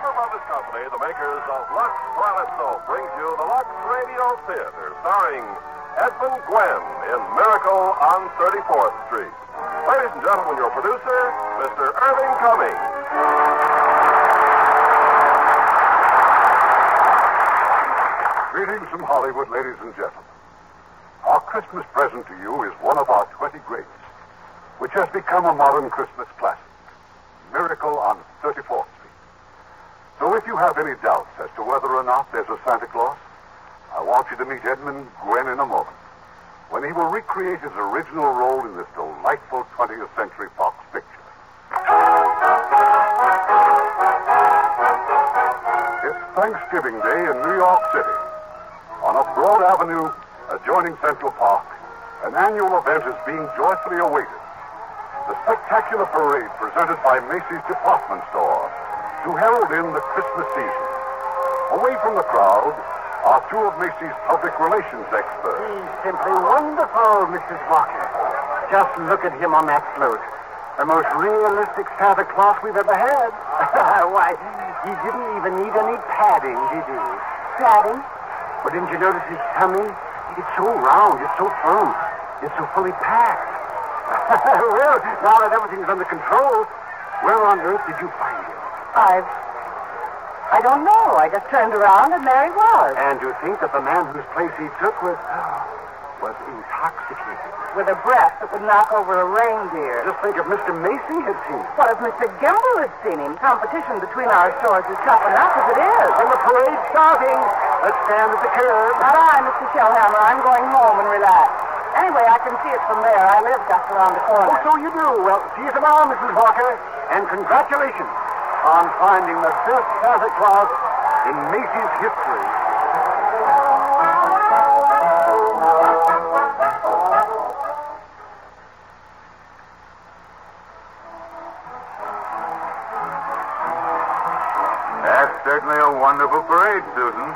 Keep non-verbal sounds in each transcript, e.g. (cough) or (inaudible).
Lever Brothers Company, the makers of Lux Toilet Soap, brings you the Lux Radio Theater, starring Edmund Gwenn in Miracle on 34th Street. Ladies and gentlemen, your producer, Mr. Irving Cummings. Greetings from Hollywood, ladies and gentlemen. Our Christmas present to you is one of our 20 greats, which has become a modern Christmas classic Miracle on 34th Street. So if you have any doubts as to whether or not there's a Santa Claus, I want you to meet Edmund Gwenn in a moment when he will recreate his original role in this delightful 20th Century Fox picture. It's Thanksgiving Day in New York City. On a broad avenue adjoining Central Park, an annual event is being joyfully awaited. The spectacular parade presented by Macy's department store to herald in the Christmas season. Away from the crowd are two of Macy's public relations experts. He's simply wonderful, Mrs. Walker. Just look at him on that float. The most realistic Santa Claus we've ever had. (laughs) Why, he didn't even need any padding, did he? Padding? But didn't you notice his tummy? It's so round, it's so firm, it's so fully packed. (laughs) well, now that everything's under control, where on earth did you find him? I've. I don't know. I just turned around and there he was. And you think that the man whose place he took was was intoxicated. With a breath that would knock over a reindeer. Just think if Mr. Macy had seen him. What if Mr. Gimbel had seen him? Competition between our stores is tough enough as it is. And the parade's starting. Let's stand at the curb. Not I, Mr. Shellhammer. I'm going home and relax. Anyway, I can see it from there. I live just around the corner. Oh, so you do. Well, see you tomorrow, Mrs. Walker. And congratulations on finding the best Santa Claus in Macy's history. That's certainly a wonderful parade, Susan.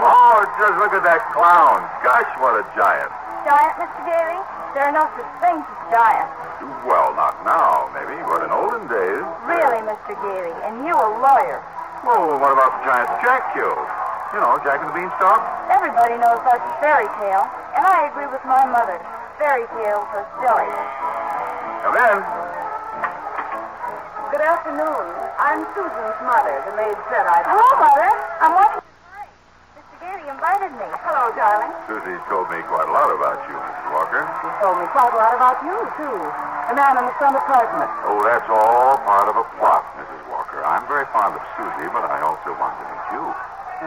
Oh, just look at that clown. Gosh, what a giant. Giant, Mr. Daly? There are no such things as giants. Well, not now, maybe, but in olden days. Really, Mr. Daly? And you a lawyer? Oh, well, what about the giant Jack killed? You know, Jack and the Beanstalk? Everybody knows that's a fairy tale. And I agree with my mother. Fairy tales are silly. Come in. Good afternoon. I'm Susan's mother. The maid said I'd... Hello, Mother. I'm watching the parade. Mr. Daly invited me. Hello, darling. Susie told me quite a lot about you, Mrs. Walker. He told me quite a lot about you, too. The man in the front apartment. Oh, that's all part of a plot, Mrs. Walker. I'm very fond of Susie, but I also want to meet you.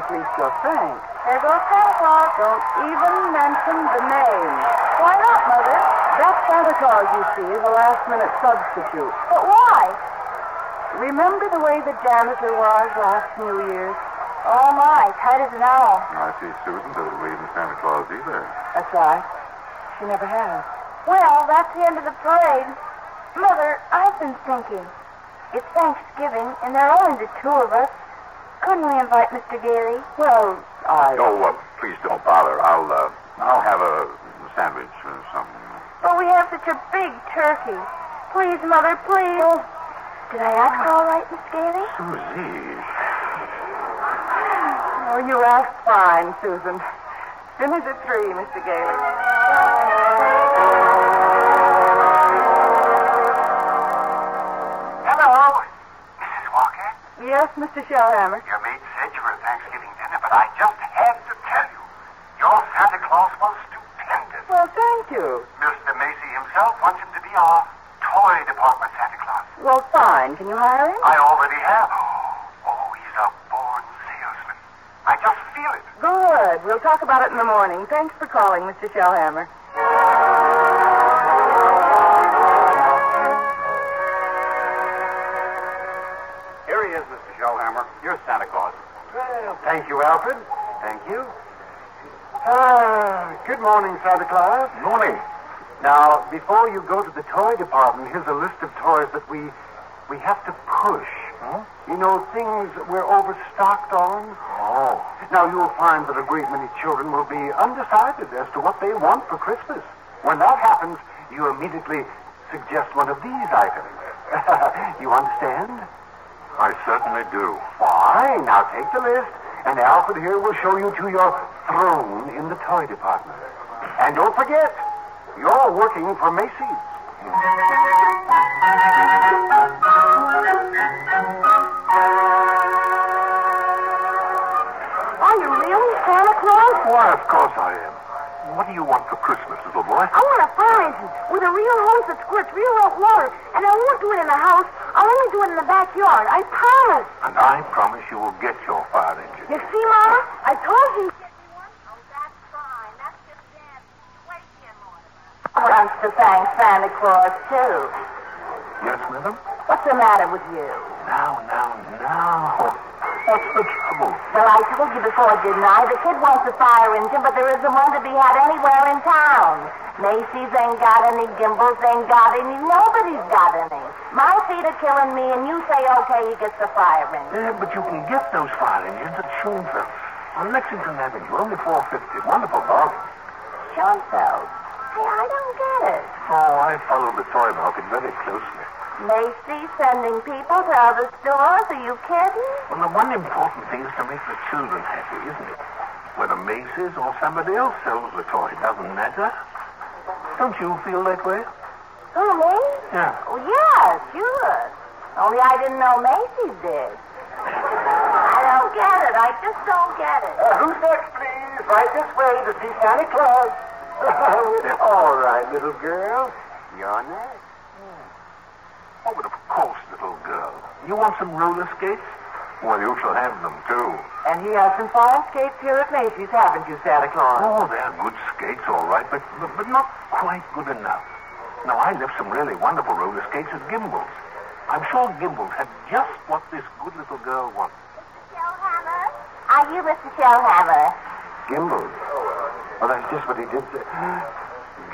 At least you're frank. There goes Santa Claus. Don't even mention the name. Why not, Mother? That Santa Claus, you see, is a last-minute substitute. But why? Remember the way the janitor was last New Year's? Oh, my. Tight as an owl. I see Susan doesn't believe in Santa Claus either. That's right. She never has. Well, that's the end of the parade. Mother, I've been thinking. It's Thanksgiving, and there are only the two of us. Couldn't we invite Mr. Gailey? Well, I. Oh, uh, please don't bother. I'll, uh, I'll have a sandwich or something. But we have such a big turkey. Please, Mother, please. Did I act all right, Miss Gailey? Susie. Oh, you asked fine, Susan. Finish at three, Mr. Gailey. Hello, Mrs. Walker. Yes, Mr. Shellhammer. Your maid said you were at Thanksgiving dinner, but I just had to tell you. Your Santa Claus was stupendous. Well, thank you. Mr. Macy himself wants him to be our toy department Santa Claus. Well, fine. Can you hire him? I already have. Oh, he's a born salesman. I just feel it. Good. We'll talk about it in the morning. Thanks for calling, Mr. Shellhammer. Here he is, Mr. Shellhammer. You're Santa Claus. Well, thank you, Alfred. Thank you. Ah, good morning, Santa Claus. Morning. Now, before you go to the toy department, here's a list of toys that we we have to push. You know, things that we're overstocked on. Oh. Now, you'll find that a great many children will be undecided as to what they want for Christmas. When that happens, you immediately suggest one of these items. (laughs) you understand? I certainly do. Fine. Now take the list, and Alfred here will show you to your throne in the toy department. And don't forget, you're working for Macy's. Of course I am. What do you want for Christmas, little boy? I want a fire engine with a real hose that squirts real hot water. And I won't do it in the house. I'll only do it in the backyard. I promise. And I promise you will get your fire engine. You see, Mama? I told you. Wants to thank Santa Claus, too. Yes, madam? What's the matter with you? Now, now, now. What's the trouble? Well, I told you before, didn't I? The kid wants a fire engine, but there isn't one to be had anywhere in town. Macy's ain't got any, Gimbels ain't got any, nobody's got any. My feet are killing me, and you say, okay, he gets the fire engine. Yeah, but you can get those fire engines at Schoenfeld on Lexington Avenue, only four fifty. Wonderful bargain. Schoenfeld. Hey, I don't get it. Oh, I follow the toy market very closely. Macy's sending people to other stores? Are you kidding? Well, the one important thing is to make the children happy, isn't it? Whether Macy's or somebody else sells the toy, doesn't matter. Don't you feel that way? Who, me? Yeah. Oh, yeah, sure. Only I didn't know Macy's did. (laughs) I don't get it. I just don't get it. Uh, who's next, please? Right this way to see Santa Claus. (laughs) All right, little girl. You're next. Oh, but of course, little girl. You want some roller skates? Well, you shall have them, too. And he has some fine skates here at Macy's, haven't you, Santa Claus? Oh, they're good skates, all right, but, but, but not quite good enough. Now, I left some really wonderful roller skates at Gimbel's. I'm sure Gimbel's had just what this good little girl wants. Mr. Shellhammer? Are you Mr. Shellhammer? Gimbel. Well, that's just what he did say.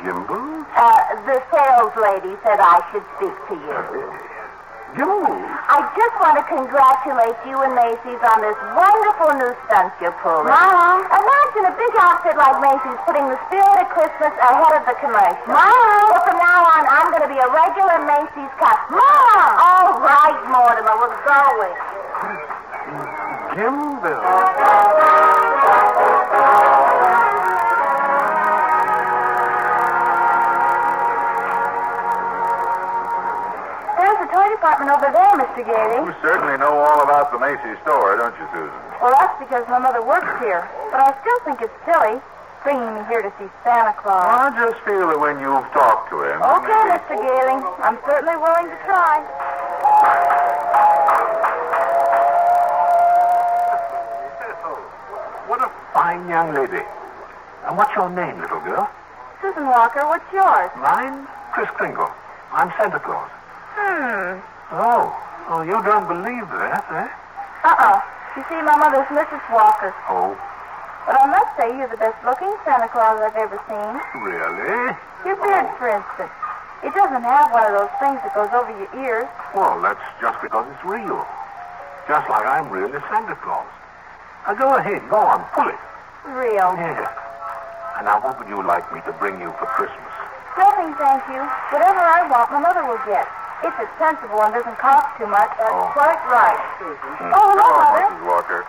Gimbel? Uh, the sales lady said I should speak to you. Gimbel? I just want to congratulate you and Macy's on this wonderful new stunt you're pulling. Mom. Imagine a big outfit like Macy's putting the spirit of Christmas ahead of the commercial. Mom. Well, from now on, I'm going to be a regular Macy's customer. Mom. All right, Mortimer, we're going. Gimbel. Department over there, Mr. Gailey. You certainly know all about the Macy's store, don't you, Susan? Well, that's because my mother works here. But I still think it's silly bringing me here to see Santa Claus. I just feel that when you've talked to him. Okay, maybe- Mr. Gailey. I'm certainly willing to try. What a fine young lady. And what's your name, little girl? Susan Walker, what's yours? Mine? Kris Kringle. I'm Santa Claus. Oh, oh, you don't believe that, eh? Uh-uh. You see, my mother's Mrs. Walker. Oh, But I must say you're the best looking Santa Claus I've ever seen. really? Your beard, oh. for instance. It doesn't have one of those things that goes over your ears. Well, that's just because it's real. Just like I'm really Santa Claus. Now go ahead, go on, pull it. Real. Yeah. And now what would you like me to bring you for Christmas? Nothing, thank you. Whatever I want, my mother will get. If it's sensible and doesn't cost too much. That's Oh. quite right, Susan. Oh, hello, Mother. Mrs. Walker.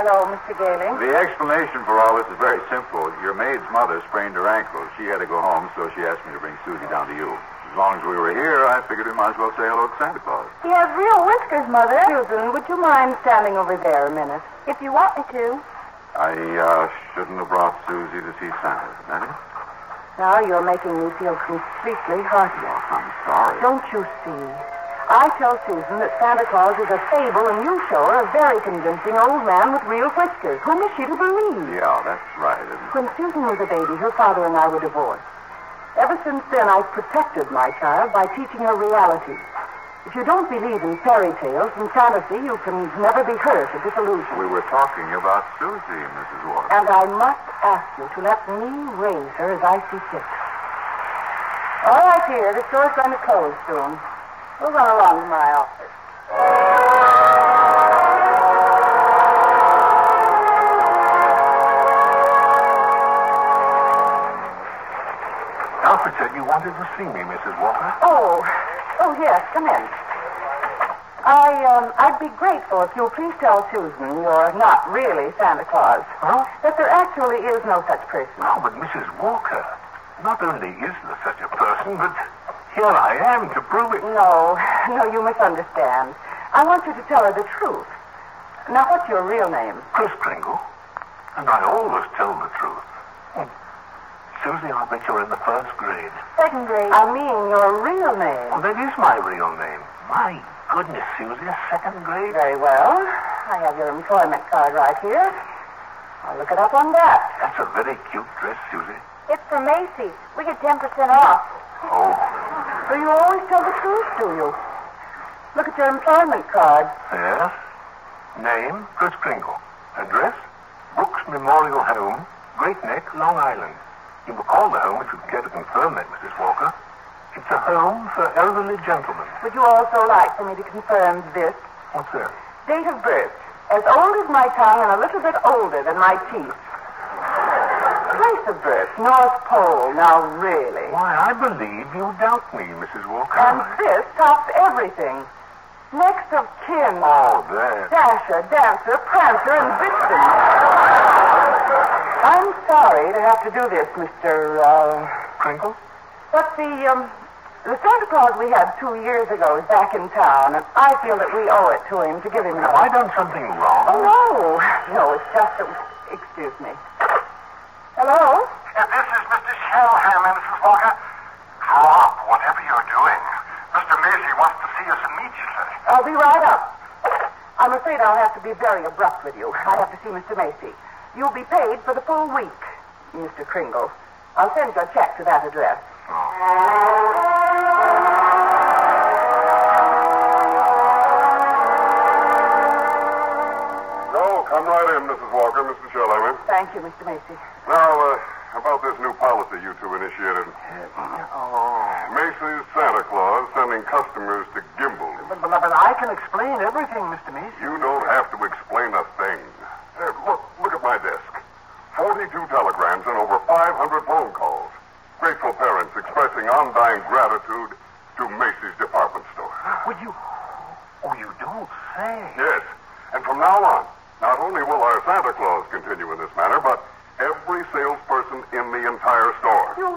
Hello, Mr. Galing. The explanation for all this is very simple. Your maid's mother sprained her ankle. She had to go home, so she asked me to bring Susie down to you. As long as we were here, I figured we might as well say hello to Santa Claus. He has real whiskers, Mother. Susan, would you mind standing over there a minute? If you want me to. I uh, shouldn't have brought Susie to see Santa, that it? Now you're making me feel completely heartless. I'm sorry. Don't you see? I tell Susan that Santa Claus is a fable, and you show her a very convincing old man with real whiskers. Whom is she to believe? Yeah, that's right, isn't it? When Susan was a baby, her father and I were divorced. Ever since then, I've protected my child by teaching her reality. If you don't believe in fairy tales and fantasy, you can never be hurt or disillusioned. We were talking about Susie, Mrs. Walker. And I must ask you to let me raise her as I see fit. All right, dear. The store's going to close soon. We'll run along to my office. Alfred said you wanted to see me, Mrs. Walker. Oh, oh yes, come in. I, um, I'd be grateful if you'll please tell Susan you're not really Santa Claus. Huh? That there actually is no such person. No, but Mrs. Walker, not only is there such a person, but here I am to prove it. No, no, you misunderstand. I want you to tell her the truth. Now, what's your real name? Kris Kringle. And I always tell the truth. Susie, I bet you're in the first grade. Second grade. I mean your real name. Oh, that is my real name. My goodness, Susie, a second grade? Very well. I have your employment card right here. I'll look it up on that. That's a very cute dress, Susie. It's from Macy's. We get 10% off. Oh, So you always tell the truth, do you? Look at your employment card. yes. Name, Kris Kringle. Address, Brooks Memorial Home, Great Neck, Long Island. You may call the home if you care to confirm that, Mrs. Walker. It's a home for elderly gentlemen. Would you also like for me to confirm this? What's that? Date of birth. As old as my tongue and a little bit older than my teeth. Place of birth, North Pole. Now, really. Why, I believe you doubt me, Mrs. Walker. And this tops everything. Next of kin. Oh, that. Dasher, Dancer, Prancer, and Vixen. (laughs) I'm sorry to have to do this, Mr. Uh, Kringle? but the um, the Santa Claus we had two years ago is back in town, and I feel that we owe it to him to give him. Have I done something wrong? Oh no, no, it's just that. Excuse me. Hello. This is Mr. Shellhammer, Mrs. Walker. Grow up, whatever you're doing. Mr. Macy wants to see us immediately. I'll be right up. I'm afraid I'll have to be very abrupt with you. I have to see Mr. Macy. You'll be paid for the full week, Mr. Kringle. I'll send your check to that address. No, come right in, Mrs. Walker, Mr. Shellhammer. Thank you, Mr. Macy. Now, uh, about this new policy you two initiated. Oh. Macy's Santa Claus sending customers to Gimbel. But, but, but I can explain everything, Mr. Macy. You don't have to explain a thing. Here, look, look at my desk. 42 telegrams and over 500 phone calls. Grateful parents expressing undying gratitude to Macy's department store. Would you... Oh, you don't say. Yes, and from now on, not only will our Santa Claus continue in this manner, but every salesperson in the entire store. You,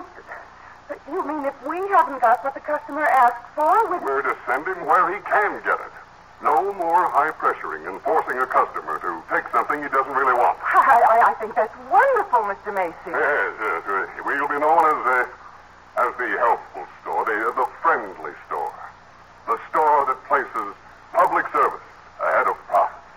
you mean if we haven't got what the customer asked for, we... We're to send him where he can get it. No more high pressuring and forcing a customer to take something he doesn't really want. (laughs) I, I, I think that's wonderful, Mr. Macy. Yes, yes. We'll be known as uh, as the helpful store, the the friendly store, the store that places public service ahead of profits,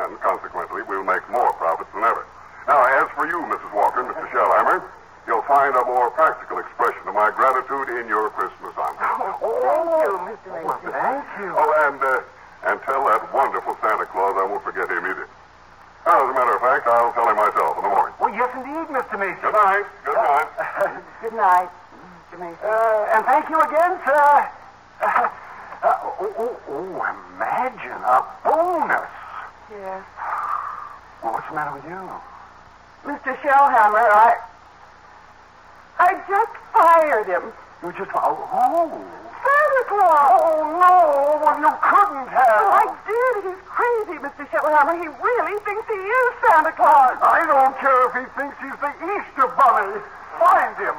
and consequently, we'll make more profits than ever. Now, as for you, Mrs. Walker, Mr. Shellhammer, you'll find a more practical expression of my gratitude in your Christmas. Thank you, Mr. Macy. Thank you. Oh, and uh, and tell that wonderful Santa Claus I won't forget him either. Now, as a matter of fact, I'll tell him myself in the morning. Oh, yes, indeed, Mr. Macy. Good night. Good night. (laughs) Good night. Mr. Mason. Uh, and thank you again, sir. Uh, (laughs) uh, oh, oh, oh, imagine a bonus. Yes. Well, what's the matter with you? Mr. Shellhammer, I. I just fired him. You just. Oh, oh. Santa Claus! Oh, no. You couldn't have. Oh, I did. He's crazy, Mr. Shellhammer. He really thinks he is Santa Claus. I don't care if he thinks he's the Easter Bunny. Find him.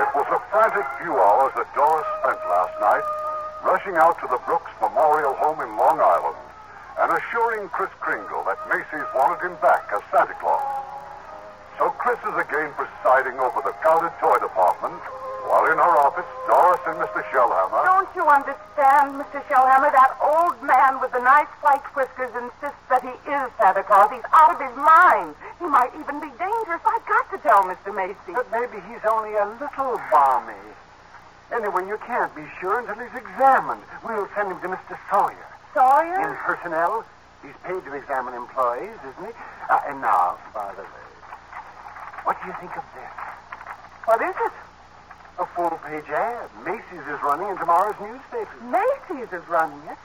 It was a frantic few hours that Doris spent last night rushing out to the Brooks Memorial Home in Long Island and assuring Kris Kringle that Macy's wanted him back as Santa Claus. So Kris is again presiding over the crowded toy department, while in her office, Doris and Mr. Shellhammer. Don't you understand, Mr. Shellhammer? That old man with the nice white whiskers insists that he is Santa Claus. He's out of his mind. He might even be dangerous. I've got to tell Mr. Macy. But maybe he's only a little balmy. Anyway, you can't be sure until he's examined. We'll send him to Mr. Sawyer. Sawyer? In personnel. He's paid to examine employees, isn't he? Uh, and now, by the way, what do you think of this? What is it? A full-page ad. Macy's is running in tomorrow's newspaper. Macy's is running it.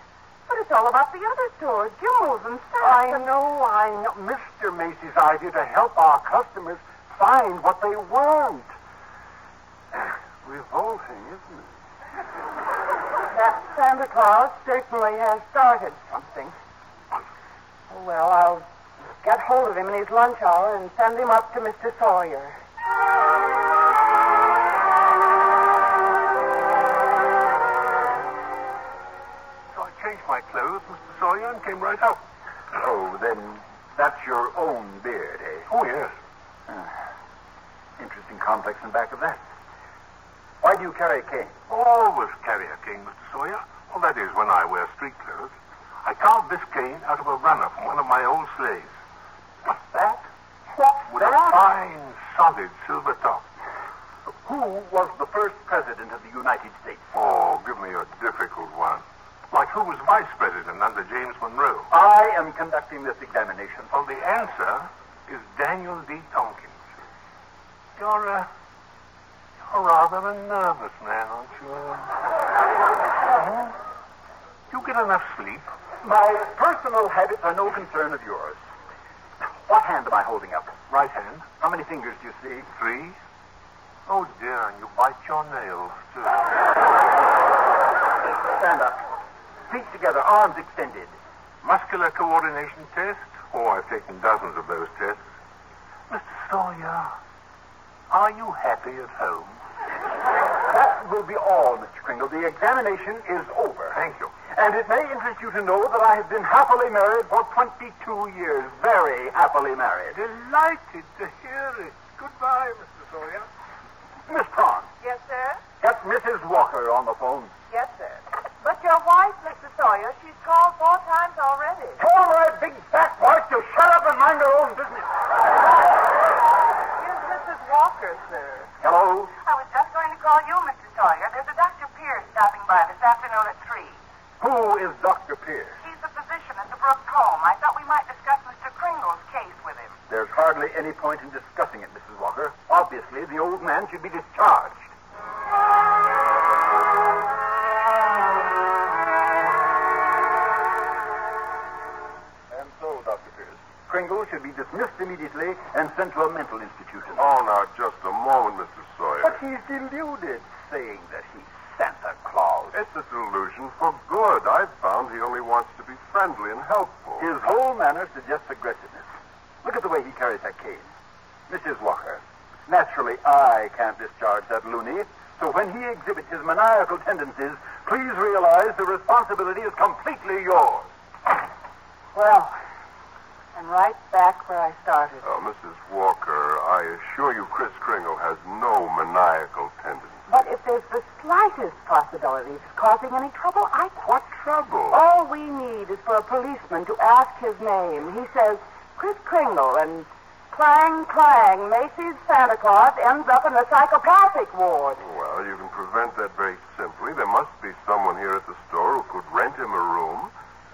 But it's all about the other stores, Gimbel's and I Saks. know, I know. Mr. Macy's idea to help our customers find what they want. (sighs) Revolting, isn't it? That Santa Claus certainly has started something. Well, I'll get hold of him in his lunch hour and send him up to Mr. Sawyer. So I changed my clothes, Mr. Sawyer, and came right up. Oh, then that's your own beard, eh? Oh, yes. Interesting complex in back of that. Why do you carry a cane? Always carry a cane, Mr. Sawyer. Well, that is when I wear street clothes. I carved this cane out of a runner from one of my old slaves. What's that? What With a fine, solid silver top. Who was the first president of the United States? Oh, give me a difficult one. Like who was vice president under James Monroe? I am conducting this examination. Well, the answer is Daniel D. Tompkins. You're, uh, you're rather a nervous man, aren't you? Uh, (laughs) you get enough sleep? My personal habits are no concern of yours. What hand am I holding up? Right hand. How many fingers do you see? Three. Oh, dear, and you bite your nails, too. Stand up. Feet together, arms extended. Muscular coordination test? Oh, I've taken dozens of those tests. Mr. Sawyer, are you happy at home? That will be all, Mr. Kringle. The examination is over. Thank you. And it may interest you to know that I have been happily married for 22 years. Very happily married. Delighted to hear it. Goodbye, Mr. Sawyer. Miss Prawn, Yes, sir? get Mrs. Walker on the phone. Yes, sir. But your wife, Mr. Sawyer, she's called four times already. Tell my big fat wife to shut up and mind her own business. Here's Mrs. Walker, sir. Hello? I was just going to call you, Mr. Sawyer. There's a Dr. Pierce stopping by this afternoon at 3. Who is Dr. Pierce? He's the physician at the Brooks home. I thought we might discuss Mr. Kringle's case with him. There's hardly any point in discussing it, Mrs. Walker. Obviously, the old man should be discharged. And so, Dr. Pierce, Kringle should be dismissed immediately and sent to a mental institution. Oh, now, just a moment, Mr. Sawyer. But he's deluded, saying that he's Santa Claus. It's a delusion for good. I've found he only wants to be friendly and helpful. His whole manner suggests aggressiveness. Look at the way he carries that cane. Mrs. Walker, naturally I can't discharge that loony, so when he exhibits his maniacal tendencies, please realize the responsibility is completely yours. Well, I'm right back where I started. Oh, Mrs. Walker, I assure you Kris Kringle has no maniacal tendency. But if there's the slightest possibility of causing any trouble, I... What trouble? All we need is for a policeman to ask his name. He says, Kris Kringle, and clang, clang, Macy's Santa Claus ends up in the psychopathic ward. Well, you can prevent that very simply. There must be someone here at the store who could rent him a room.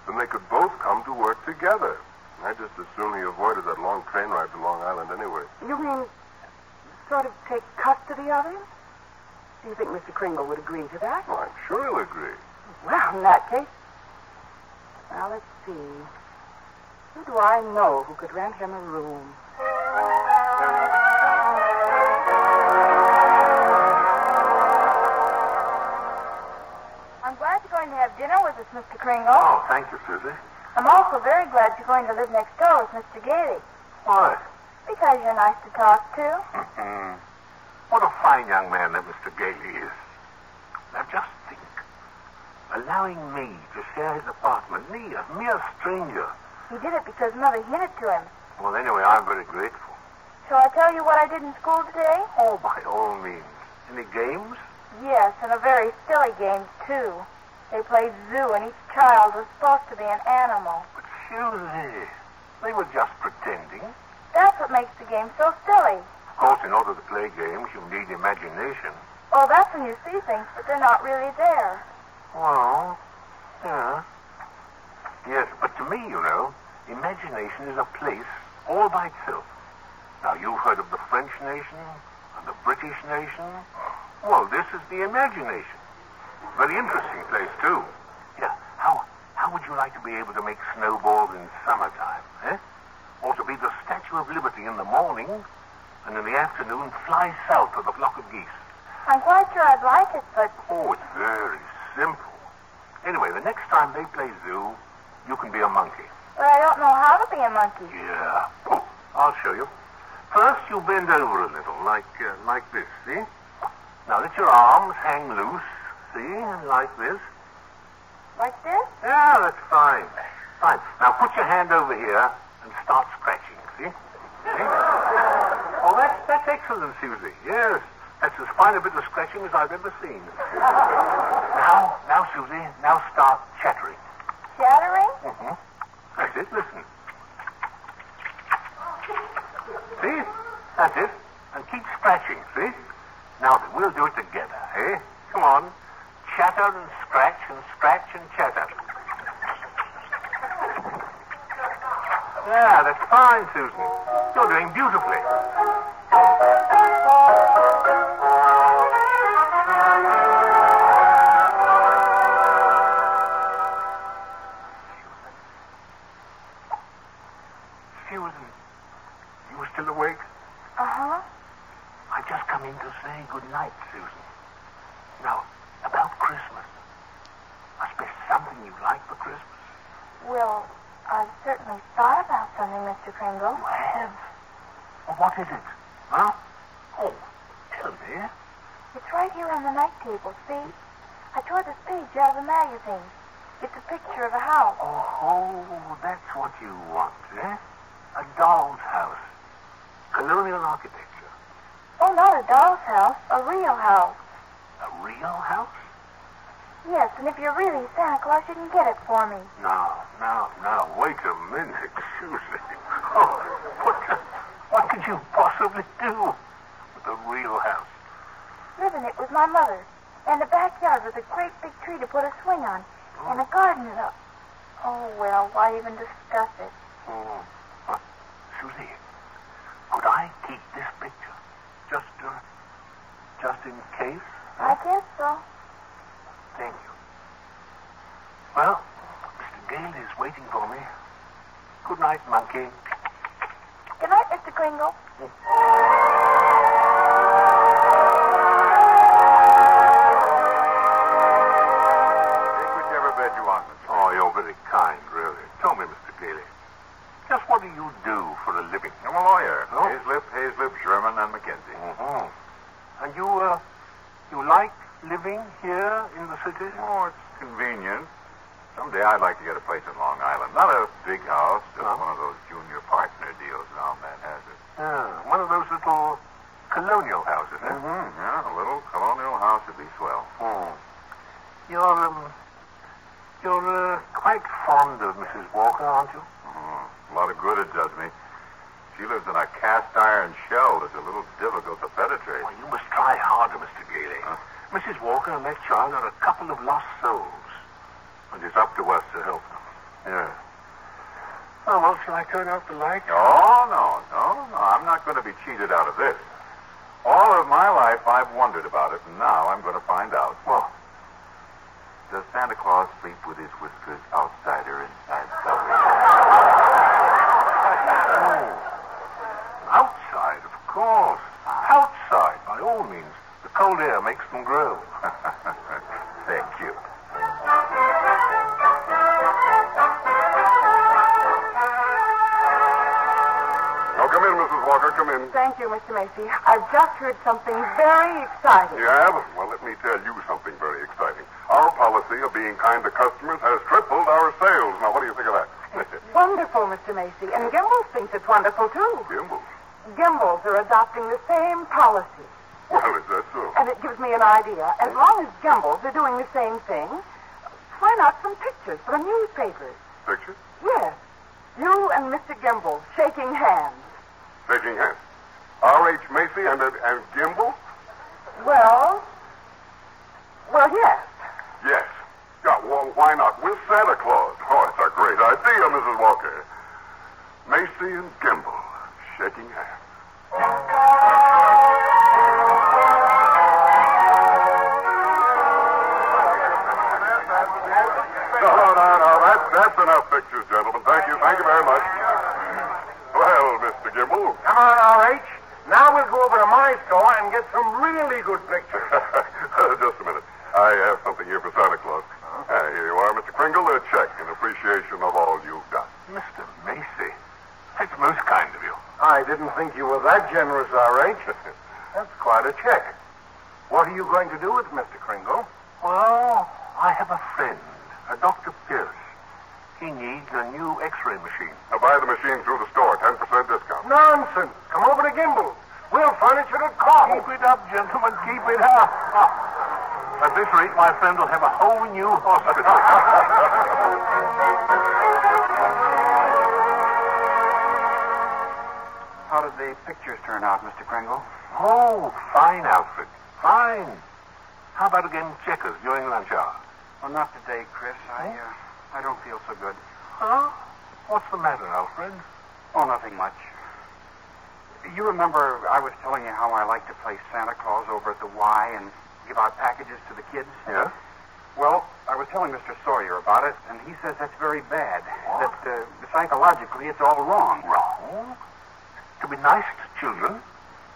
Then they could both come to work together. I just as soon he avoided that long train ride to Long Island Island, anyway? You mean sort of take custody of him? Do you think Mr. Kringle would agree to that? Oh, well, I'm sure he'll agree. Well, in that case. Now, let's see. Who do I know who could rent him a room? I'm glad you're going to have dinner with us, Mr. Kringle. Oh, thank you, Susie. I'm also very glad you're going to live next door with Mr. Gailey. Why? Because you're nice to talk to. Mm-hmm. What a fine young man that Mr. Gailey is. Now, just think. Allowing me to share his apartment, me, a mere stranger. He did it because Mother hinted to him. Well, anyway, I'm very grateful. Shall I tell you what I did in school today? Oh, by all means. Any games? Yes, and a very silly game, too. They played zoo, and each child was supposed to be an animal. But, Susie, they were just pretending. That's what makes the game so silly. Of course, in order to play games, you need imagination. Oh, that's when you see things, but they're not really there. Well, yeah. Yes, but to me, you know, imagination is a place all by itself. Now, you've heard of the French nation and the British nation. Well, this is the imagination. Very interesting place, too. Yeah, how, how would you like to be able to make snowballs in summertime, eh? Or to be the Statue of Liberty in the morning, and in the afternoon fly south with a flock of geese? I'm quite sure I'd like it, but Oh, it's very simple. Anyway, the next time they play zoo, you can be a monkey. but I don't know how to be a monkey. Yeah. Oh, I'll show you. First, you bend over a little, like uh, like this. See? Now let your arms hang loose. See, like this. Like this? Yeah, that's fine. Fine. Now put your hand over here and start scratching. See? See? That's excellent, Susie. Yes, that's as fine a bit of scratching as I've ever seen. Now, now, Susie, now start chattering. Chattering? Mm-hmm. That's it. Listen. See? That's it. And keep scratching, see? Now then, we'll do it together, eh? Come on. Chatter and scratch and scratch and chatter. Yeah, that's fine, Susan. You're doing beautifully. Susan, you were still awake? Uh-huh. I just come in to say good night, Susan. Now, about Christmas. Must be something you like for Christmas. Well, I've certainly thought about something, Mr. Kringle. You have? Well, what is it? Huh? Oh, tell me. It's right here on the night table, see? I tore this page out of the magazine. It's a picture of a house. Oh, oh, that's what you want, eh? A doll's house. Colonial architecture. Oh, not a doll's house, a real house. A real house? Yes, and if you're really Santa Claus, you can get it for me. Now, now, now, wait a minute, (laughs) Susie. Oh, what, could you possibly do with a real house? Live in it with my mother. And the backyard with a great big tree to put a swing on. And a garden and a... Oh, well, why even discuss it? Oh, uh, Susie, could I keep this picture? Just, uh, just in case? I guess so. Thank you. Well, Mr. Gale is waiting for me. Good night, monkey. Good night, Mr. Kringle. Take whichever bed you want, Mr. Oh, you're very kind, really. Tell me, Mr. Gailey, just what do you do for a living? I'm a lawyer. Oh. Hazlip, Hazlip, Sherman, and McKenzie. Mm-hmm. And you, uh, you like living here in the city? Oh, it's convenient. Someday I'd like to get a place in Long Island. Not a big house, just one of those junior partner deals now man has it. Yeah, one of those little colonial houses, eh? Mm-hmm. Yeah, a little colonial house would be swell. Oh. You're, um, you're, uh, quite fond of Mrs. Walker, aren't you? Oh, a lot of good it does me. She lives in a cast iron shell that's a little difficult to penetrate. Well, you must try harder, Mr. Gailey. Huh? Mrs. Walker and that child are a couple of lost souls. And it's up to us to help them. Yeah. Oh, well, shall I turn out the light? Oh, no, no, no. I'm not going to be cheated out of this. All of my life I've wondered about it, and now I'm going to find out. What? Does Santa Claus sleep with his whiskers outside or inside somewhere? Oh, outside, of course. Outside, by all means. The cold air makes them grow. (laughs) Thank you. Come. Walker. Come in. Thank you, Mr. Macy. I've just heard something very exciting. You have? Well, let me tell you something very exciting. Our policy of being kind to customers has tripled our sales. Now, what do you think of that? Wonderful, Mr. Macy. And Gimbels thinks it's wonderful, too. Gimbels? Gimbels are adopting the same policy. Well, is that so? And it gives me an idea. As eh? long as Gimbels are doing the same thing, why not some pictures for the newspapers? Pictures? Yes. You and Mr. Gimbel shaking hands. Shaking hands. R.H. Macy and, uh, and, and Gimbel? Well, well, yes. Yes. Yeah, well, why not? With Santa Claus. Oh, it's a great idea, Mrs. Walker. Macy and Gimbel shaking hands. No, no, no. That's, that's enough pictures, gentlemen. Thank you. Thank you very much. Well, Mr. Gimbel. Come on, R.H. Now we'll go over to my store and get some really good pictures. (laughs) Just a minute. I have something here for Santa Claus. Ah, here you are, Mr. Kringle. A check in appreciation of all you've done. Mr. Macy, that's most kind of you. I didn't think you were that generous, R.H. (laughs) That's quite a check. What are you going to do with Mr. Kringle? Well, I have a friend, a Dr. Pierce. He needs a new x-ray machine. Now, buy the machine through the store. 10% Nonsense. Come over to Gimbel. We'll furnish it at cost. Keep it up, gentlemen. Keep it up. At this rate, my friend will have a whole new hospital. How did the pictures turn out, Mr. Kringle? oh, fine, Alfred. Fine. How about a game of checkers during lunch hour? Well, not today, Kris. I, uh, I don't feel so good. Huh? What's the matter, Alfred? Oh, nothing much. You remember I was telling you how I like to play Santa Claus over at the Y and give out packages to the kids? Yeah. Well, I was telling Mr. Sawyer about it, and he says that's very bad. What? That uh, psychologically it's all wrong. Wrong? To be nice to children?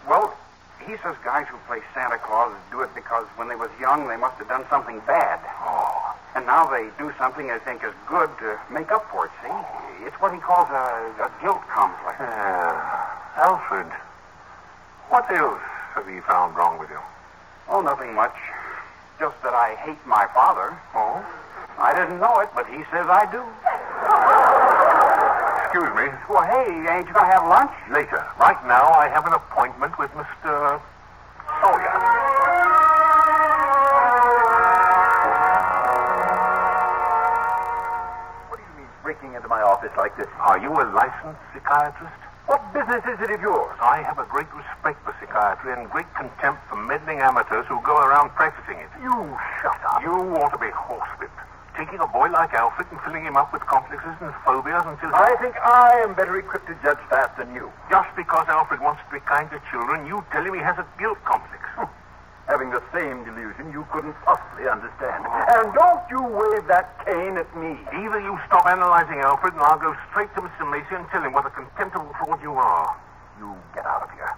Well, he says guys who play Santa Claus do it because when they was young they must have done something bad. Oh. And now they do something they think is good to make up for it, see? It's what he calls a, a guilt complex. Uh, Alfred, what else have you found wrong with you? Oh, nothing much. Just that I hate my father. Oh? I didn't know it, but he says I do. Excuse me. Well, hey, ain't you gonna have lunch? Later. Right now, I have an appointment with Mr. Sawyer. What do you mean breaking into my office like this? Are you a licensed psychiatrist? What business is it of yours? I have a great respect for psychiatry and great contempt for meddling amateurs who go around practicing it. You shut up. You ought to be horsewhipped. Taking a boy like Alfred and filling him up with complexes and phobias until... I think I am better equipped to judge that than you. Just because Alfred wants to be kind to children, you tell him he has a guilt complex. Having the same delusion you couldn't possibly understand. And don't you wave that cane at me. Either you stop analyzing Alfred and I'll go straight to Mr. Macy and tell him what a contemptible fraud you are. You get out of here.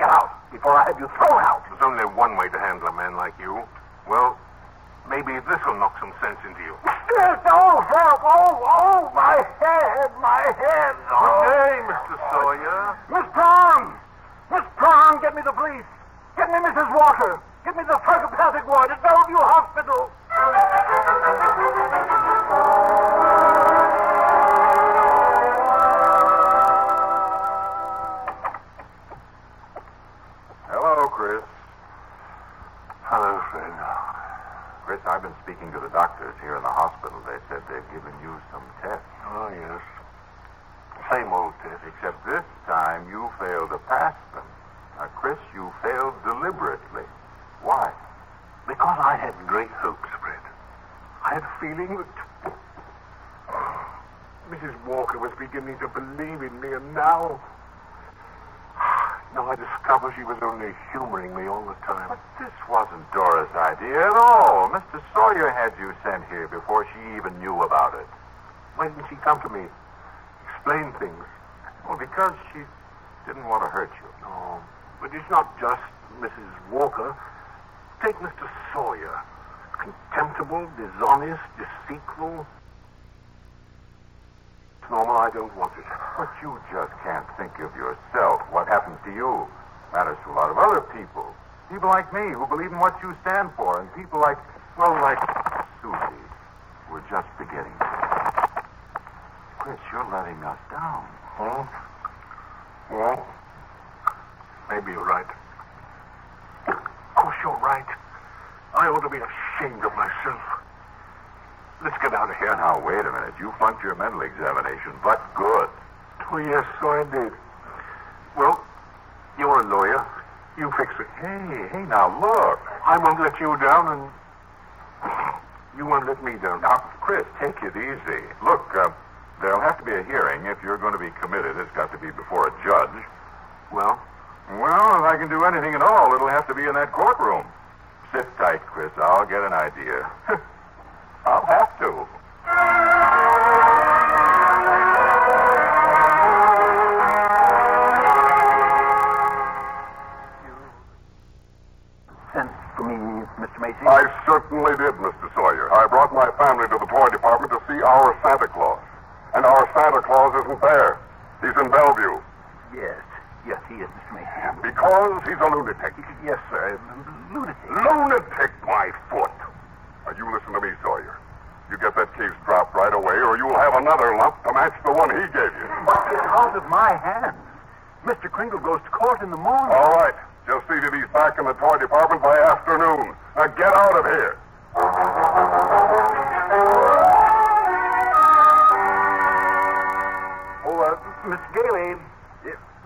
Get out before I have you thrown out. There's only one way to handle a man like you. Well, maybe this will knock some sense into you. Yes, oh, help. Oh, oh, my head, my head. Good Oh. day, Mr. Sawyer. Miss Brown! Miss Brown, get me the police. Get me Mrs. Walker. Get me the psychopathic ward at Bellevue Hospital. She was only humoring me all the time. But this wasn't Dora's idea at all. Mr. Sawyer had you sent here before she even knew about it. Why didn't she come to me? Explain things. Well, because she didn't want to hurt you. No, but it's not just Mrs. Walker. Take Mr. Sawyer. Contemptible, dishonest, deceitful. It's normal, I don't want it. But you just can't think of yourself. What happens to you matters to a lot of other people. People like me who believe in what you stand for, and people like, well, like Susie. We're just beginning. Kris, you're letting us down. Hmm? Well, maybe you're right. Of course you're right. I ought to be ashamed of myself. Let's get out of here. Now, wait a minute. You flunked your mental examination, but good. Oh, yes, so I did. Well, you're a lawyer. You fix it. Hey, hey, now look. I won't let you down, and you won't let me down. Now, Kris, take it easy. Look, uh, there'll have to be a hearing. If you're going to be committed, it's got to be before a judge. Well? Well, if I can do anything at all, it'll have to be in that courtroom. Sit tight, Kris. I'll get an idea. (laughs) I'll have to. I certainly did, Mr. Sawyer. I brought my family to the toy department to see our Santa Claus. And our Santa Claus isn't there. He's in Bellevue. Yes. Yes, he is, Mr. Macy. Because he's a lunatic. Yes, sir. Lunatic. Lunatic, my foot. Now, you listen to me, Sawyer. You get that case dropped right away, or you'll have another lump to match the one he gave you. But it's out of my hands. Mr. Kringle goes to court in the morning. All right. Just see that he's back in the toy department by afternoon. Now, get out of here. Oh, uh, Miss Gailey.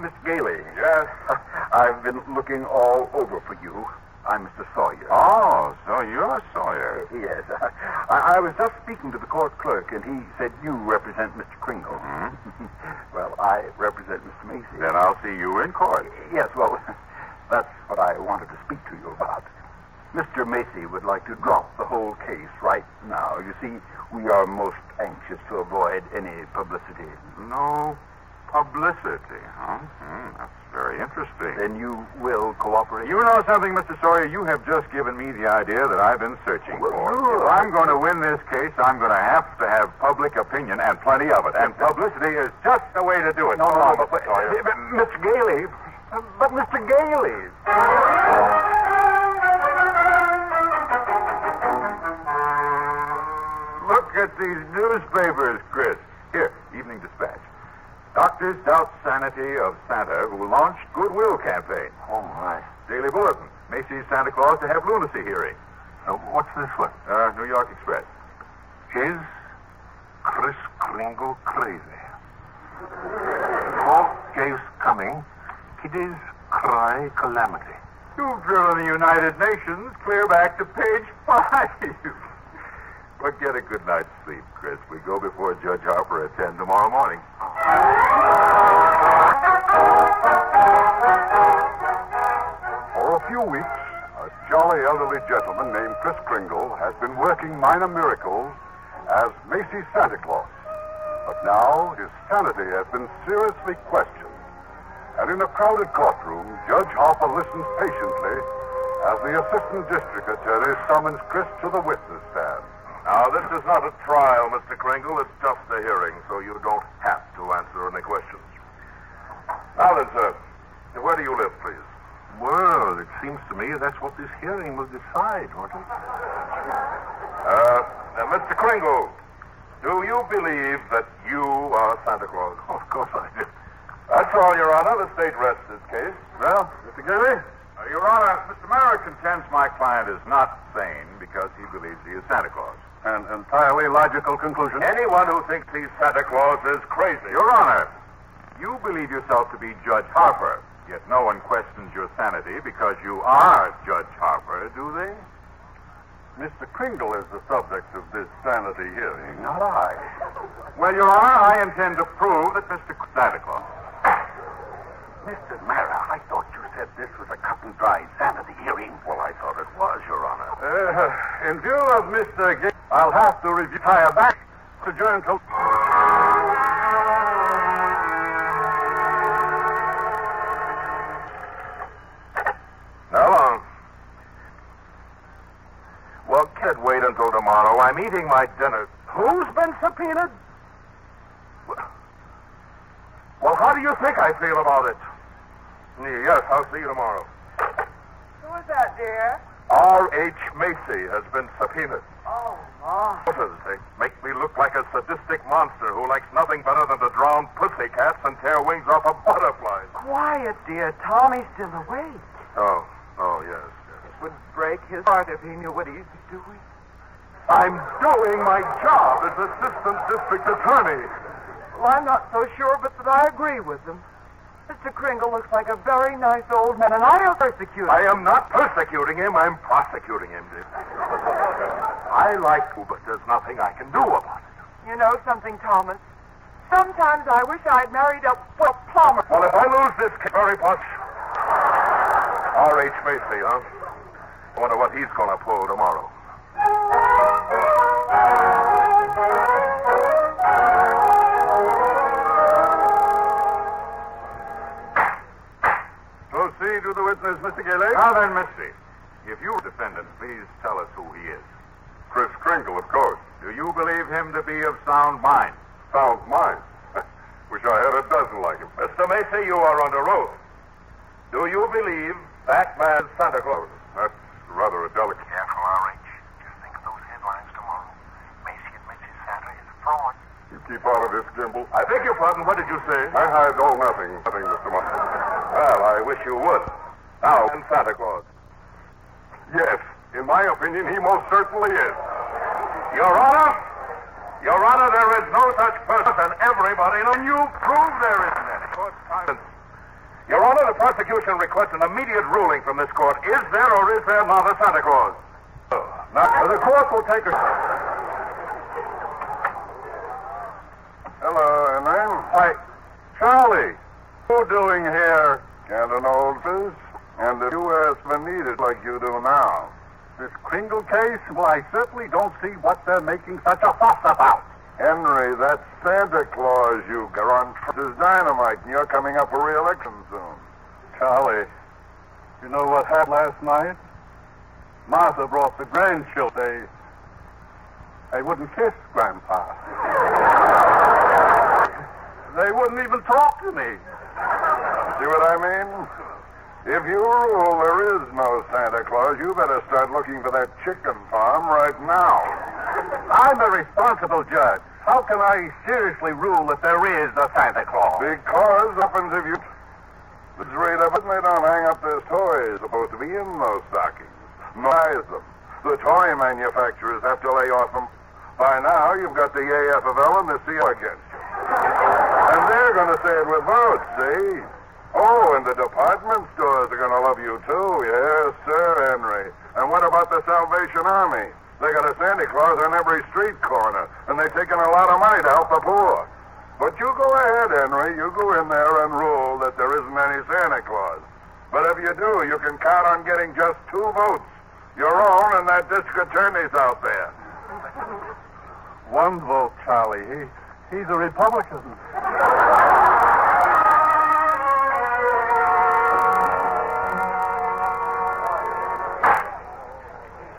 Miss Gailey. Yes? (laughs) I've been looking all over for you. I'm Mr. Sawyer. Oh, so you're Sawyer. Yes. (laughs) I, I was just speaking to the court clerk, and he said you represent Mr. Kringle. (laughs) well, I represent Mr. Macy. Then I'll see you in court. Yes, well, that's what I wanted to speak to you about. Mr. Macy would like to drop the whole case right now. You see, we are most anxious to avoid any publicity. No publicity, huh? Hmm, that's very interesting. Then you will cooperate? You know something, Mr. Sawyer? You have just given me the idea that I've been searching Well, for. If I'm going to win this case, I'm going to have to have public opinion and plenty of it. And publicity is just the way to do it. No, Come no, on, but, Mr. Sawyer. Mr. Gailey. But Mr. Gailey. Look at these newspapers, Kris. Here, Evening Dispatch. Doctors doubt sanity of Santa who launched Goodwill campaign. Oh, my. Daily Bulletin. Macy's Santa Claus to have lunacy hearing. Uh, what's this one? Uh, New York Express. Is Kris Kringle crazy? Fourth case coming. Kiddies cry calamity. You've driven the United Nations clear back to page five. but get a good night's sleep, Kris. We go before Judge Harper at 10 tomorrow morning. For a few weeks, a jolly elderly gentleman named Kris Kringle has been working minor miracles as Macy's Santa Claus. But now his sanity has been seriously questioned. And in a crowded courtroom, Judge Harper listens patiently as the assistant district attorney summons Kris to the witness stand. Now, this is not a trial, Mr. Kringle. It's just a hearing, so you don't have to answer any questions. Now then, sir, where do you live, please? Well, it seems to me that's what this hearing will decide, won't it? Uh, uh, Mr. Kringle, do you believe that you are Santa Claus? Of course I do. That's all, Your Honor. The state rests this case. Well, Mr. Gailey? Uh, Your Honor, Mr. Merrick contends my client is not sane because he believes he is Santa Claus. An entirely logical conclusion. Anyone who thinks he's Santa Claus is crazy. Your Honor, you believe yourself to be Judge Harper, yet no one questions your sanity because you are Judge Harper, do they? Mr. Kringle is the subject of this sanity hearing, not I. Well, Your Honor, I intend to prove that Mr. Santa Claus. Mr. Mara, I thought you said this was a cut and dried sanity hearing. Well, I thought it was, Your Honor. Uh, in view of Mr. I'll have to review tire back to adjourn till. Now, um, well, can't wait until tomorrow. I'm eating my dinner. Who's been subpoenaed? Well, how do you think I feel about it? Yes, I'll see you tomorrow. Who is that, dear? R.H. Macy has been subpoenaed. Oh, Ma. They make me look like a sadistic monster who likes nothing better than to drown pussycats and tear wings off of butterflies. Quiet, dear. Tommy's still awake. Oh, oh, yes, yes. It would break his heart if he knew what he's doing. I'm doing my job as assistant district attorney. Well, I'm not so sure, but that I agree with them. Mr. Kringle looks like a very nice old man, and I don't persecute him. I am not persecuting him, I'm prosecuting him, Dick. I like to, but there's nothing I can do about it. You know something, Thomas? Sometimes I wish I'd married a, a plumber. Well, if I lose this case very much. R.H. Macy, huh? I wonder what he's going to pull tomorrow. Proceed to the witness, Mr. Gailey. Now then, Missy, if you defendant, please tell us who he is. Kris Kringle, of course. Do you believe him to be of sound mind? Sound mind. (laughs) Wish I had a dozen like him. Mr. Macy, you are under oath. Do you believe that man Santa Claus? That's rather a delicate. Careful, R.H. Just think of those headlines tomorrow. Macy admits his Santa is a fraud. You keep out of this. I beg your pardon. What did you say? I hide all nothing. Nothing, Mr. Martin. Well, I wish you would. Now, and Santa Claus. Yes, in my opinion, he most certainly is. Your Honor, Your Honor, there is no such person, and everybody knows. You prove there isn't any. Your Honor, the prosecution requests an immediate ruling from this court. Is there or is there not a Santa Claus? Oh, now, the court will take a. Hello, Henry. Hi. Charlie. Who doing here? Canton Oldfish. And if you ask for needed like you do now. This Kringle case? Well, I certainly don't see what they're making such a fuss about. Henry, that's Santa Claus you got on is dynamite, and you're coming up for re-election soon. Charlie, you know what happened last night? Martha brought the grandchildren. They, they wouldn't kiss Grandpa. (laughs) they wouldn't even talk to me. See what I mean? If you rule there is no Santa Claus, you better start looking for that chicken farm right now. I'm a responsible judge. How can I seriously rule that there is a Santa Claus? Because happens if you. This rate of it, they don't hang up those toys supposed to be in those stockings. Buys them. The toy manufacturers have to lay off them. By now, you've got the AFL and the CIO against you. And they're going to say it with votes, see? Oh, and the department stores are going to love you, too. Yes, sir, Henry. And what about the Salvation Army? They got a Santa Claus on every street corner, and they're taking a lot of money to help the poor. But you go ahead, Henry. You go in there and rule that there isn't any Santa Claus. But if you do, you can count on getting just two votes. Your own and that district attorney's out there. One vote, Charlie. He, he's a Republican.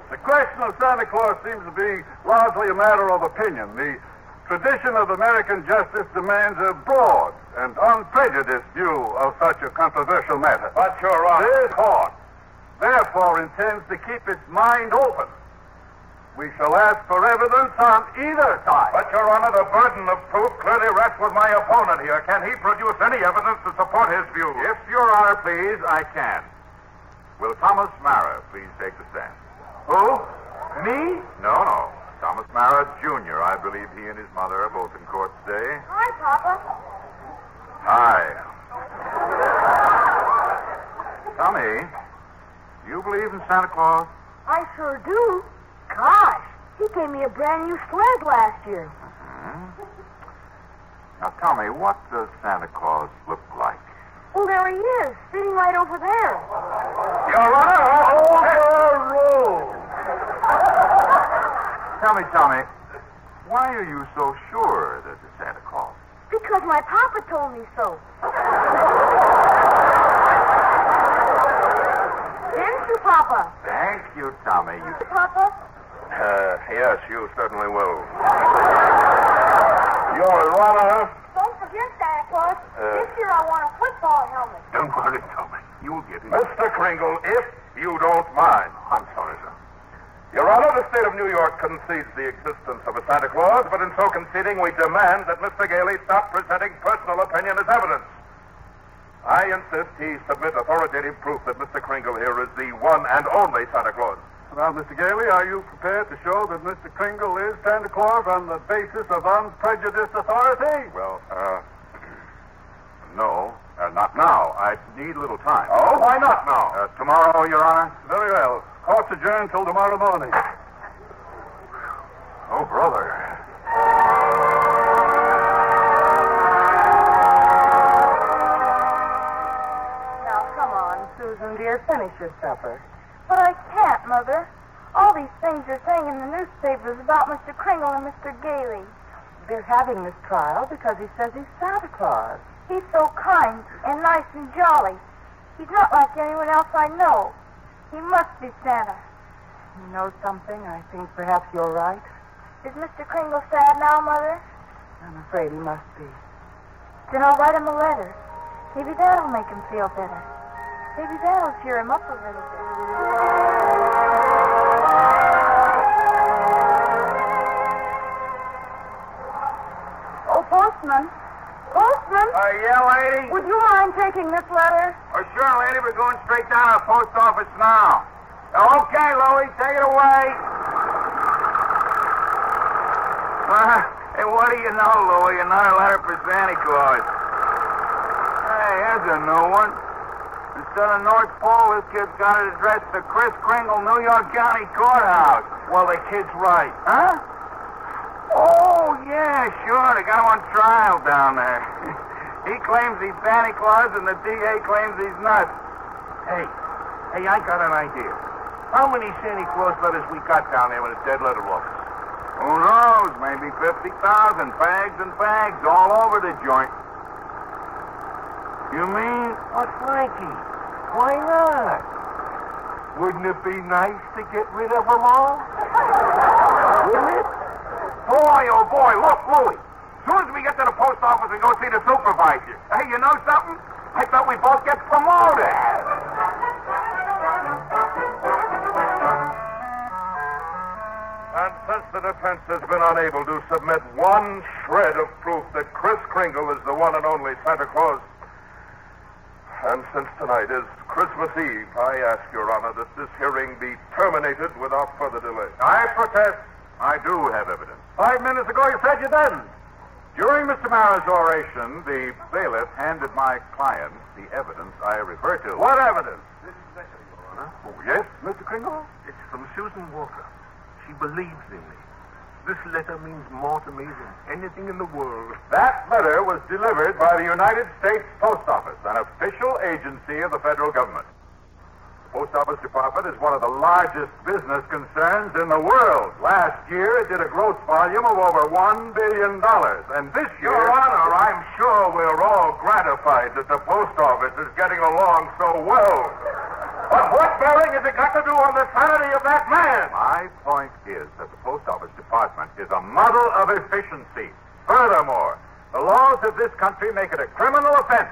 The question of Santa Claus seems to be largely a matter of opinion. The tradition of American justice demands a broad and unprejudiced view of such a controversial matter. But, Your Honor. This court, therefore, intends to keep its mind open. We shall ask for evidence on either side. But, Your Honor, the burden of proof clearly rests with my opponent here. Can he produce any evidence to support his view? If Your Honor please, I can. Will Thomas Mara please take the stand? Who? Me? No, no. Thomas Mara, Jr. I believe he and his mother are both in court today. Hi, Papa. Hi. Tommy, do you believe in Santa Claus? I sure do. Gosh, he gave me a brand new sled last year. Hmm? Now tell me, what does Santa Claus look like? Well, there he is, sitting right over there. Your Honor, overruled. Tell me, Tommy, why are you so sure that it's Santa Claus? Because my papa told me so. Didn't you, Papa? Thank you, Tommy. You... Papa? Uh, yes, you certainly will. Your Honor, Don't forget, Santa Claus. Uh. this year I want a football helmet. Don't worry, Tommy. You'll get it. Mr. Kringle, if you don't mind. I'm sorry, sir. Your Honor, the state of New York concedes the existence of a Santa Claus, but in so conceding, we demand that Mr. Gailey stop presenting personal opinion as evidence. I insist he submit authoritative proof that Mr. Kringle here is the one and only Santa Claus. Now, Mr. Gailey, are you prepared to show that Mr. Kringle is Santa Claus on the basis of unprejudiced authority? Well, uh, no, uh, not now. I need a little time. Oh, why not now? Uh, tomorrow, Your Honor? Very well. Court's adjourned till tomorrow morning. Oh, brother. Now, come on, Susan, dear, finish your supper. But I can't, Mother. All these things you're saying in the newspapers about Mr. Kringle and Mr. Gailey. They're having this trial because he says he's Santa Claus. He's so kind and nice and jolly. He's not like anyone else I know. He must be Santa. You know something? I think perhaps you're right. Is Mr. Kringle sad now, Mother? I'm afraid he must be. Then I'll write him a letter. Maybe that'll make him feel better. Maybe that'll cheer him up a little bit. Postman. Postman? Uh, yeah, lady? Would you mind taking this letter? Oh, sure, lady. We're going straight down to the post office now. Okay, Louie, take it away. (laughs) Uh, hey, what do you know, Louie? Another letter for Santa Claus. Hey, here's a new one. Instead of North Pole, this kid's got it addressed to Kris Kringle, New York County Courthouse. Well, the kid's right. Huh? Yeah, sure. They got him on trial down there. (laughs) he claims he's Santa Claus, and the DA claims he's nuts. Hey, hey, I got an idea. How many Santa Claus letters we got down there in the dead letter office? Who knows? Maybe 50,000. Bags and bags all over the joint. You mean? What, Frankie? Why not? Wouldn't it be nice to get rid of them all? (laughs) Wouldn't it? Boy, oh boy, look, Louie. As soon as we get to the post office and go see the supervisor. Hey, you know something? I thought we both get promoted. And since the defense has been unable to submit one shred of proof that Kris Kringle is the one and only Santa Claus, and since tonight is Christmas Eve, I ask Your Honor that this hearing be terminated without further delay. I protest. I do have evidence. Five minutes ago you said you didn't. During Mr. Mara's oration, the bailiff handed my client the evidence I refer to. What evidence? This is Becker, Your Honor. Oh, yes, Mr. Kringle? It's from Susan Walker. She believes in me. This letter means more to me than anything in the world. That letter was delivered by the United States Post Office, an official agency of the federal government. The Post Office Department is one of the largest business concerns in the world. Last year, it did a gross volume of over $1 billion. And this year. Your Honor, I'm sure we're all gratified that the post office is getting along so well. But what bearing has it got to do on the sanity of that man? My point is that the Post Office Department is a model of efficiency. Furthermore, the laws of this country make it a criminal offense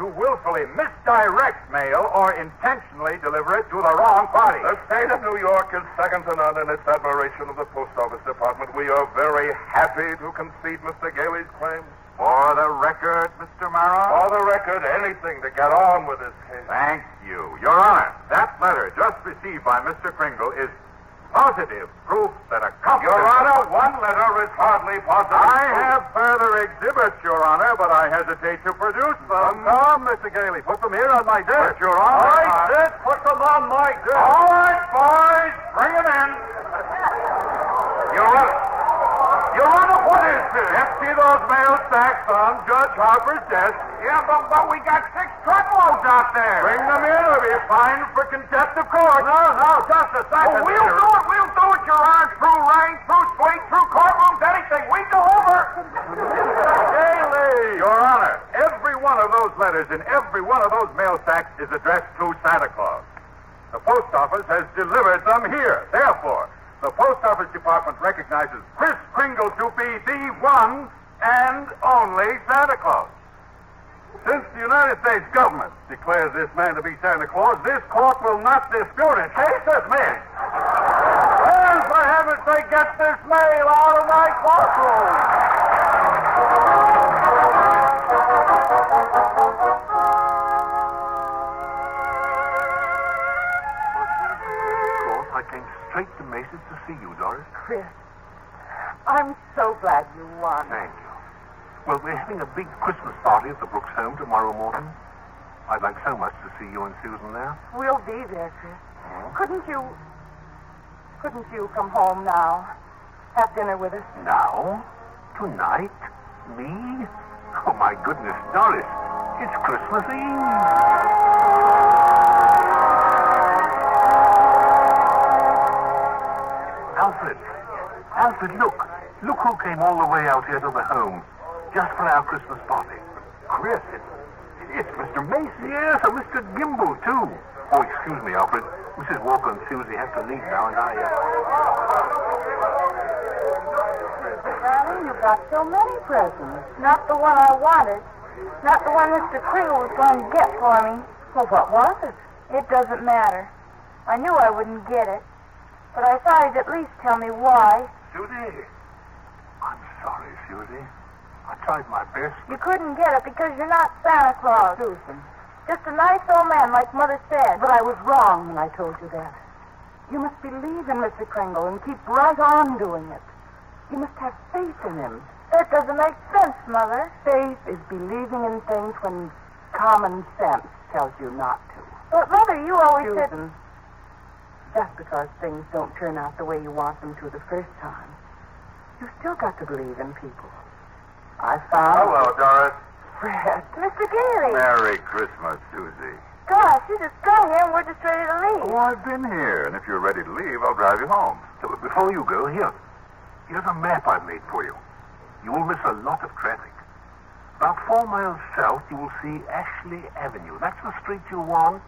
to willfully misdirect mail or intentionally deliver it to the wrong party. The state of New York is second to none in its admiration of the Post Office Department. We are very happy to concede Mr. Gailey's claims. For the record, Mr. Mara. For the record, anything to get on with this case. Thank you. Your Honor, that letter just received by Mr. Kringle is positive proof that a competent... Your Honor, one letter is hardly positive. I have further exhibits, Your Honor, but I hesitate to produce them. Come, Mr. Gailey, put them here on my desk. But, Your Honor... All right, Sid, put them on my desk. All right, boys, bring them in. Your Honor, Your Honor, what is this? Empty those mail sacks on Judge Harper's desk. Yeah, but, but we got six truckloads out there. Bring them in or be fined for contempt of court. No, no, just a second. Oh, we'll do it. We'll do it, Your Honor. Through rain, through sleet, through courtrooms, anything. We go over. (laughs) Daily! Your Honor, every one of those letters in every one of those mail sacks is addressed to Santa Claus. The post office has delivered them here. Therefore, the post office department recognizes Kris Kringle to be the one and only Santa Claus. Since the United States government declares this man to be Santa Claus, this court will not dispute it. Case dismissed. And for heaven's sake, get this mail out of my courtroom. Straight to to see you, Doris. Kris, I'm so glad you won. Thank you. Well, we're having a big Christmas party at the Brooks home tomorrow morning. I'd like so much to see you and Susan there. We'll be there, Kris. Mm-hmm. Couldn't you... Couldn't you come home now? Have dinner with us? Now? Tonight? Me? Oh, my goodness, Doris. It's Christmas Eve. Alfred. Alfred, look. Look who came all the way out here to the home. Just for our Christmas party. Kris, it's, it's Mr. Macy. Yes, and Mr. Gimbel, too. Oh, excuse me, Alfred. Mrs. Walker and Susie have to leave now, and I... Uh... Darling, you got so many presents. Not the one I wanted. Not the one Mr. Kringle was going to get for me. Well, what was it? It doesn't matter. I knew I wouldn't get it. But I thought he'd at least tell me why. Susie. I'm sorry, Susie. I tried my best. You couldn't get it because you're not Santa Claus. Susan. Just a nice old man like Mother said. But I was wrong when I told you that. You must believe in Mr. Kringle and keep right on doing it. You must have faith in him. That doesn't make sense, Mother. Faith is believing in things when common sense tells you not to. But, Mother, you always said... Just because things don't turn out the way you want them to the first time, You've still got to believe in people. I found... Hello, Doris. Fred. Mr. Gailey. Merry Christmas, Susie. Gosh, you just got here and we're just ready to leave. Oh, I've been here, and if you're ready to leave, I'll drive you home. So before you go, here. Here's a map I've made for you. You will miss a lot of traffic. About four miles south, you will see Ashley Avenue. That's the street you want.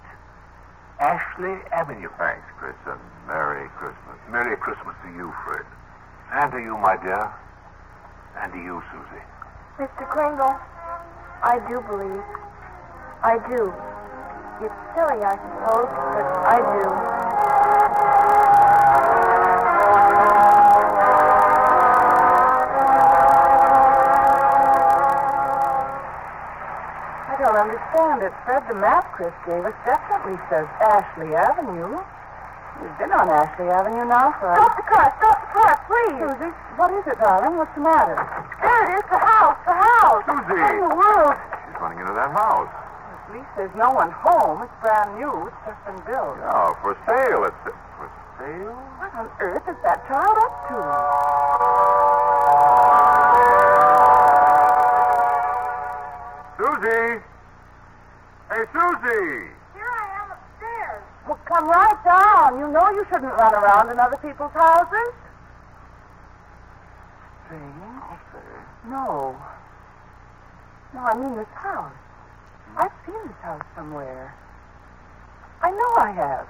Ashley Avenue. Thanks, Kris, and Merry Christmas. Merry Christmas to you, Fred. And to you, my dear. And to you, Susie. Mr. Kringle, I do believe. I do. It's silly, I suppose, but I do. Understand it. Fred, the map Kris gave us definitely says Ashley Avenue. We've been on Ashley Avenue now for... Stop the car! Stop the car, please! Susie, what is it, darling? What's the matter? There it is, the house, the house! Susie! What in the world? She's running into that house. At least there's no one home. It's brand new. It's just been built. Yeah, for sale. It's for sale. What on earth is that child up to? Susie! Hey, Susie! Here I am upstairs. Well, come right down. You know you shouldn't run around in other people's houses. Strange. No. No, I mean this house. I've seen this house somewhere. I know I have.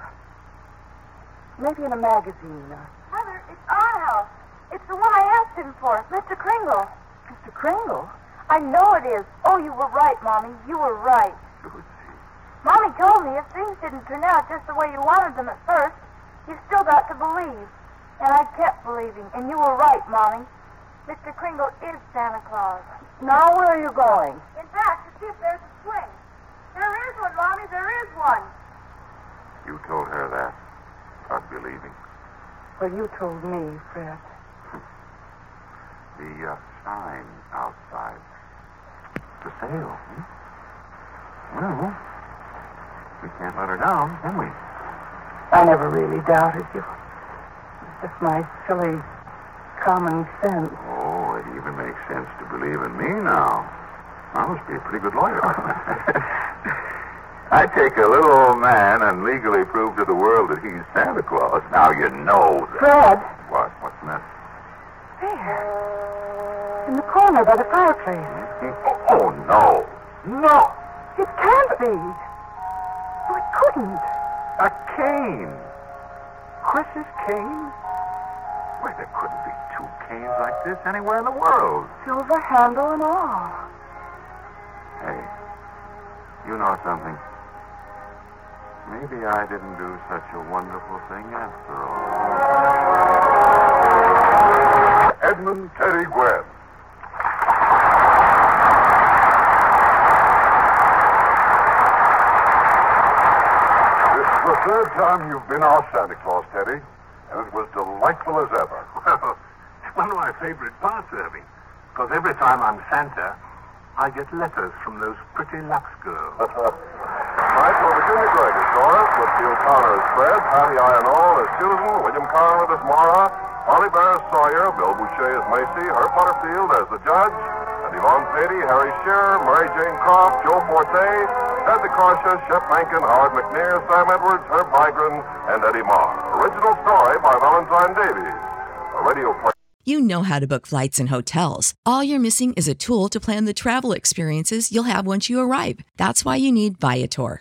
Maybe in a magazine. Mother, it's our house. It's the one I asked him for, Mr. Kringle. Mr. Kringle? I know it is. Oh, you were right, Mommy. You were right. Mommy told me if things didn't turn out just the way you wanted them at first, you still got to believe. And I kept believing. And you were right, Mommy. Mr. Kringle is Santa Claus. Now where are you going? In fact, to see if there's a swing. There is one, Mommy. There is one. You told her that. About believing. Well, you told me, Fred. The uh, sign outside. The sale. Hmm? Well, we can't let her down, can we? I never really doubted you. It's just my silly common sense. Oh, it even makes sense to believe in me now. I must be a pretty good lawyer. (laughs) I take a little old man and legally prove to the world that he's Santa Claus. Now you know that. Fred. What? What's the matter? There. In the corner by the fireplace. Oh, no. No. It can't be. Couldn't. A cane. Kris's cane? Why, there couldn't be two canes like this anywhere in the world. Silver handle and all. Hey, you know something? Maybe I didn't do such a wonderful thing after all. Edmund Teddy Gwenn. Third time you've been our Santa Claus, Teddy, and it was delightful as ever. (laughs) Well, it's one of my favorite parts, Irving. Because every time I'm Santa, I get letters from those pretty Lux girls. Tonight, for Virginia Gregg as with Phil Connor as Fred, Patty Ionall as Susan, William Conrad as Mara, Holly Bear as Sawyer, Bill Boucher as Macy, Herb Butterfield as the judge, and Yvonne Patey, Harry Shearer, Mary Jane Croft, Joe Forte, Ted de Corsia, Shep Menken, Howard McNear, Sam Edwards, Herb Vigran, and Eddie Marr. Original story by Valentine Davies. A radio play. You know how to book flights and hotels. All you're missing is a tool to plan the travel experiences you'll have once you arrive. That's why you need Viator.